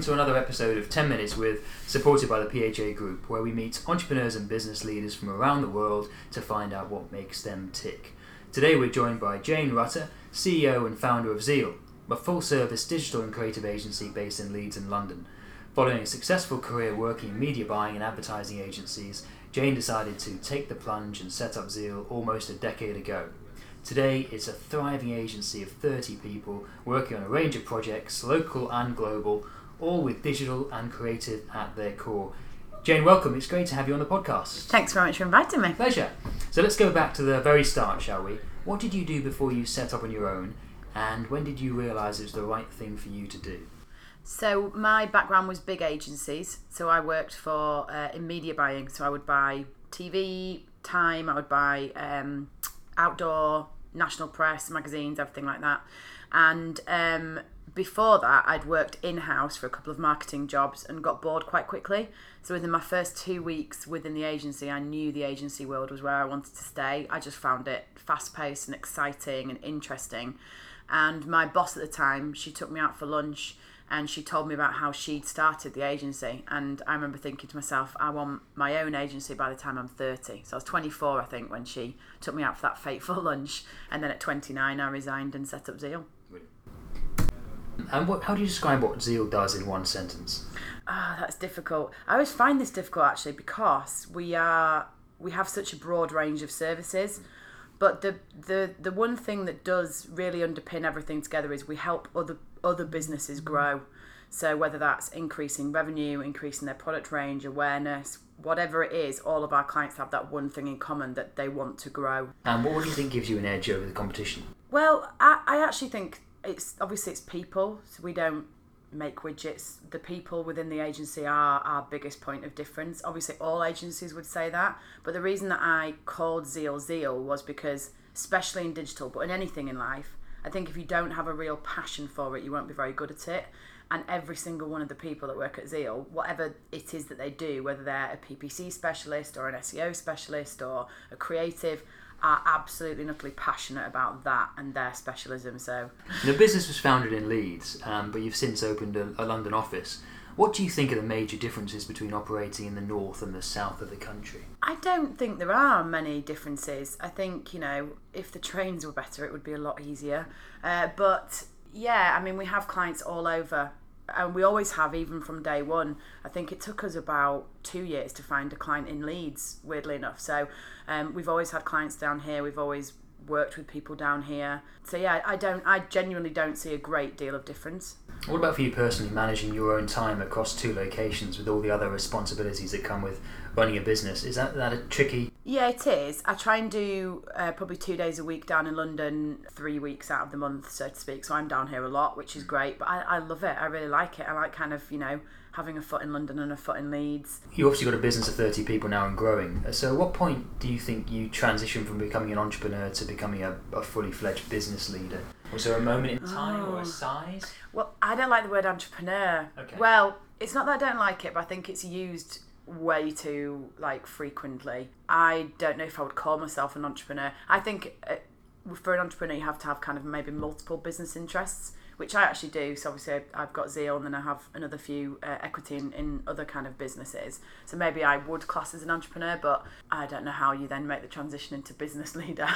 Welcome to another episode of 10 Minutes with, supported by the PHA Group, where we meet entrepreneurs and business leaders from around the world to find out what makes them tick. Today we're joined by Jane Rutter, CEO and founder of Zeal, a full service digital and creative agency based in Leeds and London. Following a successful career working in media buying and advertising agencies, Jane decided to take the plunge and set up Zeal almost a decade ago. Today, it's a thriving agency of 30 people working on a range of projects, local and global, all with digital and creative at their core. Jane, welcome. It's great to have you on the podcast. Thanks very much for inviting me. Pleasure. So let's go back to the very start, shall we? What did you do before you set up on your own, and when did you realise it was the right thing for you to do? So my background was big agencies. So I worked for uh, in media buying. So I would buy TV time. I would buy um, outdoor, national press, magazines, everything like that. And um, before that, I'd worked in house for a couple of marketing jobs and got bored quite quickly. So within my first two weeks within the agency, I knew the agency world was where I wanted to stay. I just found it fast paced and exciting and interesting. And my boss at the time, she took me out for lunch and she told me about how she'd started the agency and i remember thinking to myself i want my own agency by the time i'm 30 so i was 24 i think when she took me out for that fateful lunch and then at 29 i resigned and set up zeal and what, how do you describe what zeal does in one sentence ah oh, that's difficult i always find this difficult actually because we are we have such a broad range of services but the, the the one thing that does really underpin everything together is we help other other businesses grow. So whether that's increasing revenue, increasing their product range, awareness, whatever it is, all of our clients have that one thing in common that they want to grow. And what do you think gives you an edge over the competition? Well, I, I actually think it's obviously it's people. So we don't make widgets. The people within the agency are our biggest point of difference. Obviously, all agencies would say that, but the reason that I called Zeal Zeal was because, especially in digital, but in anything in life, I think if you don't have a real passion for it, you won't be very good at it. And every single one of the people that work at Zeal, whatever it is that they do, whether they're a PPC specialist or an SEO specialist or a creative, are absolutely and utterly passionate about that and their specialism. So the business was founded in Leeds, um, but you've since opened a, a London office. What do you think are the major differences between operating in the north and the south of the country? I don't think there are many differences. I think, you know, if the trains were better, it would be a lot easier. Uh, but yeah, I mean, we have clients all over. And we always have, even from day one. I think it took us about two years to find a client in Leeds, weirdly enough. So um, we've always had clients down here. We've always worked with people down here. So yeah, I don't, I genuinely don't see a great deal of difference. What about for you personally, managing your own time across two locations with all the other responsibilities that come with running a business? Is that that a tricky? Yeah, it is. I try and do uh, probably two days a week down in London, three weeks out of the month, so to speak. So I'm down here a lot, which is great. But I, I love it. I really like it. I like kind of you know having a foot in London and a foot in Leeds. You've obviously got a business of 30 people now and growing. So, at what point do you think you transition from becoming an entrepreneur to becoming a, a fully fledged business leader? Was there a moment in time oh. or a oh. size? Well, I don't like the word entrepreneur. Okay. Well, it's not that I don't like it, but I think it's used way too like frequently. I don't know if I would call myself an entrepreneur. I think uh, for an entrepreneur, you have to have kind of maybe multiple business interests which I actually do. So obviously I've got Zeal and then I have another few uh, equity in, in other kind of businesses. So maybe I would class as an entrepreneur, but I don't know how you then make the transition into business leader.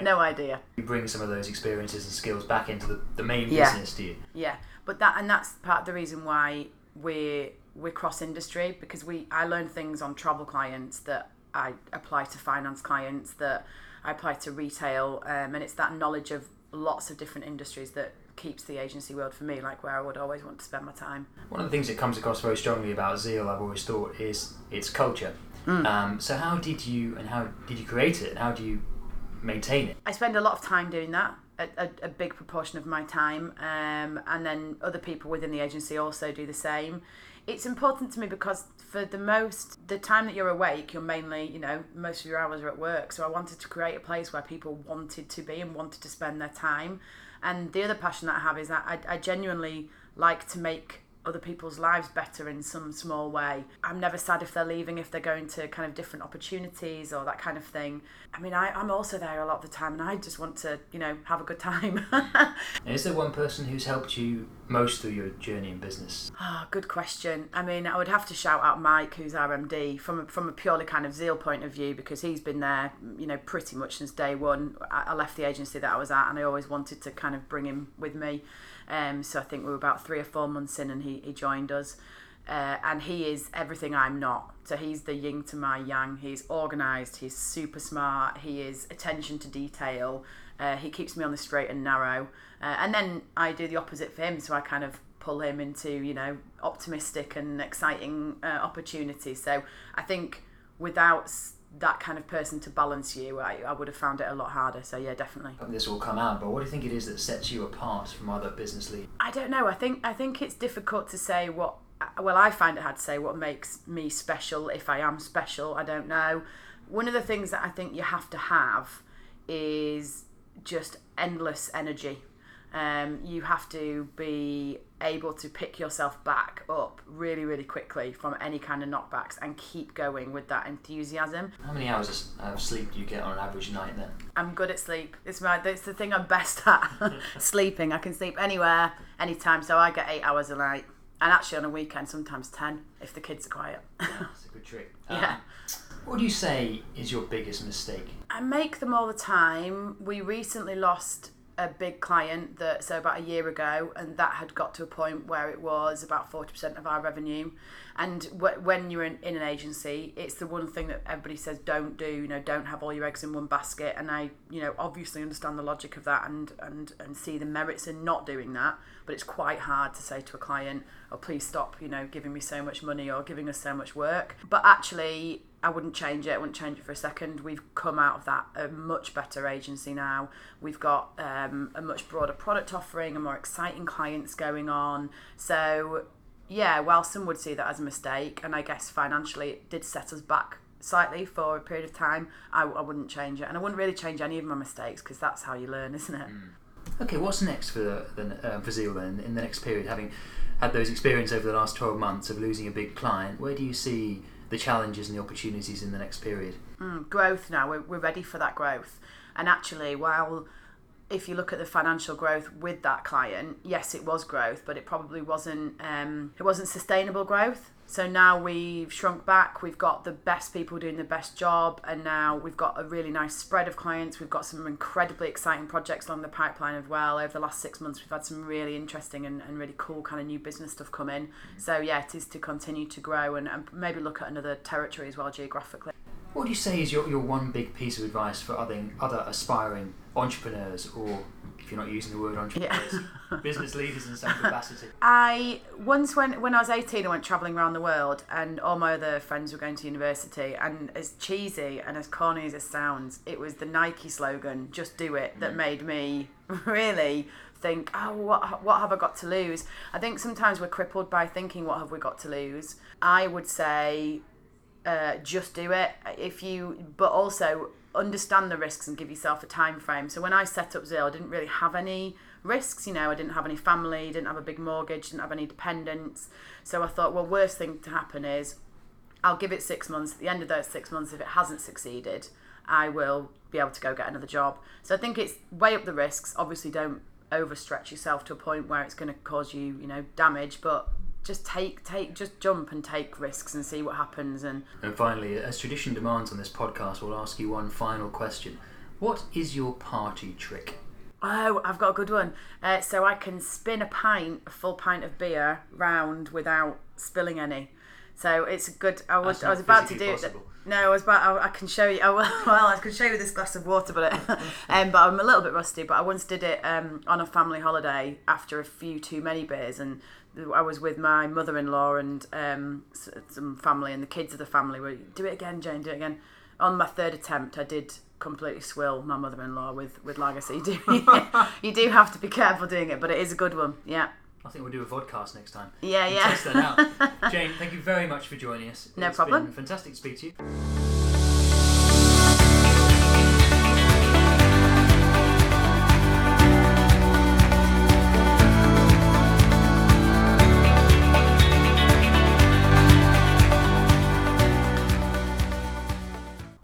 no idea. You bring some of those experiences and skills back into the, the main yeah. business, do you? Yeah, but that and that's part of the reason why we're we're cross industry because we I learn things on travel clients that I apply to finance clients that I apply to retail, um, and it's that knowledge of lots of different industries that keeps the agency world for me like where I would always want to spend my time. One of the things that comes across very strongly about Zeal, I've always thought, is its culture. Mm. Um, so how did you and how did you create it and how do you maintain it? I spend a lot of time doing that. A, a, a big proportion of my time, um, and then other people within the agency also do the same. It's important to me because for the most the time that you're awake, you're mainly you know most of your hours are at work. So I wanted to create a place where people wanted to be and wanted to spend their time. And the other passion that I have is that I, I genuinely like to make other people's lives better in some small way. I'm never sad if they're leaving, if they're going to kind of different opportunities or that kind of thing. I mean, I, I'm also there a lot of the time and I just want to, you know, have a good time. Is there one person who's helped you most through your journey in business? Ah, good question. I mean, I would have to shout out Mike, who's our MD, from a, from a purely kind of zeal point of view, because he's been there, you know, pretty much since day one. I, I left the agency that I was at, and I always wanted to kind of bring him with me. Um, so I think we were about three or four months in, and he, he joined us. Uh, and he is everything I'm not. So he's the yin to my yang. He's organised. He's super smart. He is attention to detail. Uh, he keeps me on the straight and narrow. Uh, and then I do the opposite for him. So I kind of pull him into you know optimistic and exciting uh, opportunities. So I think without that kind of person to balance you, I, I would have found it a lot harder. So yeah, definitely. This will come out, but what do you think it is that sets you apart from other business leaders? I don't know. I think I think it's difficult to say what. Well, I find it hard to say what makes me special. If I am special, I don't know. One of the things that I think you have to have is just endless energy. Um, you have to be able to pick yourself back up really, really quickly from any kind of knockbacks and keep going with that enthusiasm. How many hours of sleep do you get on an average night then? I'm good at sleep. It's my it's the thing I'm best at. Sleeping. I can sleep anywhere, anytime. So I get eight hours a night. And actually on a weekend sometimes ten if the kids are quiet. That's a good trick. Yeah. Um, what do you say is your biggest mistake? I make them all the time. We recently lost a big client that so about a year ago and that had got to a point where it was about 40% of our revenue. And wh- when you're in, in an agency it's the one thing that everybody says don't do you know don't have all your eggs in one basket. And I you know obviously understand the logic of that and and and see the merits in not doing that but it's quite hard to say to a client oh please stop you know giving me so much money or giving us so much work. But actually I wouldn't change it. I wouldn't change it for a second. We've come out of that a much better agency now. We've got um, a much broader product offering and more exciting clients going on. So, yeah, while some would see that as a mistake, and I guess financially it did set us back slightly for a period of time, I, I wouldn't change it. And I wouldn't really change any of my mistakes because that's how you learn, isn't it? Okay, what's next for the, um, for Zeal then in the next period? Having had those experience over the last twelve months of losing a big client, where do you see the challenges and the opportunities in the next period? Mm, growth now. We're, we're ready for that growth. And actually, while if you look at the financial growth with that client, yes, it was growth, but it probably wasn't. Um, it wasn't sustainable growth. So now we've shrunk back. We've got the best people doing the best job, and now we've got a really nice spread of clients. We've got some incredibly exciting projects along the pipeline as well. Over the last six months, we've had some really interesting and, and really cool kind of new business stuff come in. Mm-hmm. So yeah, it is to continue to grow and, and maybe look at another territory as well geographically. What do you say is your, your one big piece of advice for other other aspiring entrepreneurs, or if you're not using the word entrepreneurs, business leaders in some capacity? I once when when I was eighteen, I went travelling around the world, and all my other friends were going to university. And as cheesy and as corny as it sounds, it was the Nike slogan "Just do it" that mm. made me really think, oh, what what have I got to lose? I think sometimes we're crippled by thinking, what have we got to lose? I would say, uh, just do it. If you, but also understand the risks and give yourself a time frame. So when I set up Zeal, I didn't really have any risks. You know, I didn't have any family, didn't have a big mortgage, didn't have any dependents. So I thought, well, worst thing to happen is I'll give it six months. At the end of those six months, if it hasn't succeeded, I will be able to go get another job. So I think it's weigh up the risks. Obviously, don't overstretch yourself to a point where it's going to cause you, you know, damage. But just take, take, just jump and take risks and see what happens. And And finally, as tradition demands on this podcast, we'll ask you one final question. What is your party trick? Oh, I've got a good one. Uh, so I can spin a pint, a full pint of beer, round without spilling any. So it's a good. I was, I was about to do physically it. No, I was about. I, I can show you. Oh, well, well, I can show you this glass of water, but it, um, but I'm a little bit rusty. But I once did it um, on a family holiday after a few too many beers, and I was with my mother-in-law and um, some family, and the kids of the family were do it again, Jane, do it again. On my third attempt, I did completely swill my mother-in-law with with lager. So you do you do have to be careful doing it, but it is a good one. Yeah, I think we'll do a vodcast next time. yeah, yeah. Test that out. Jane, thank you very much for joining us. No It's problem. Been fantastic to speak to you.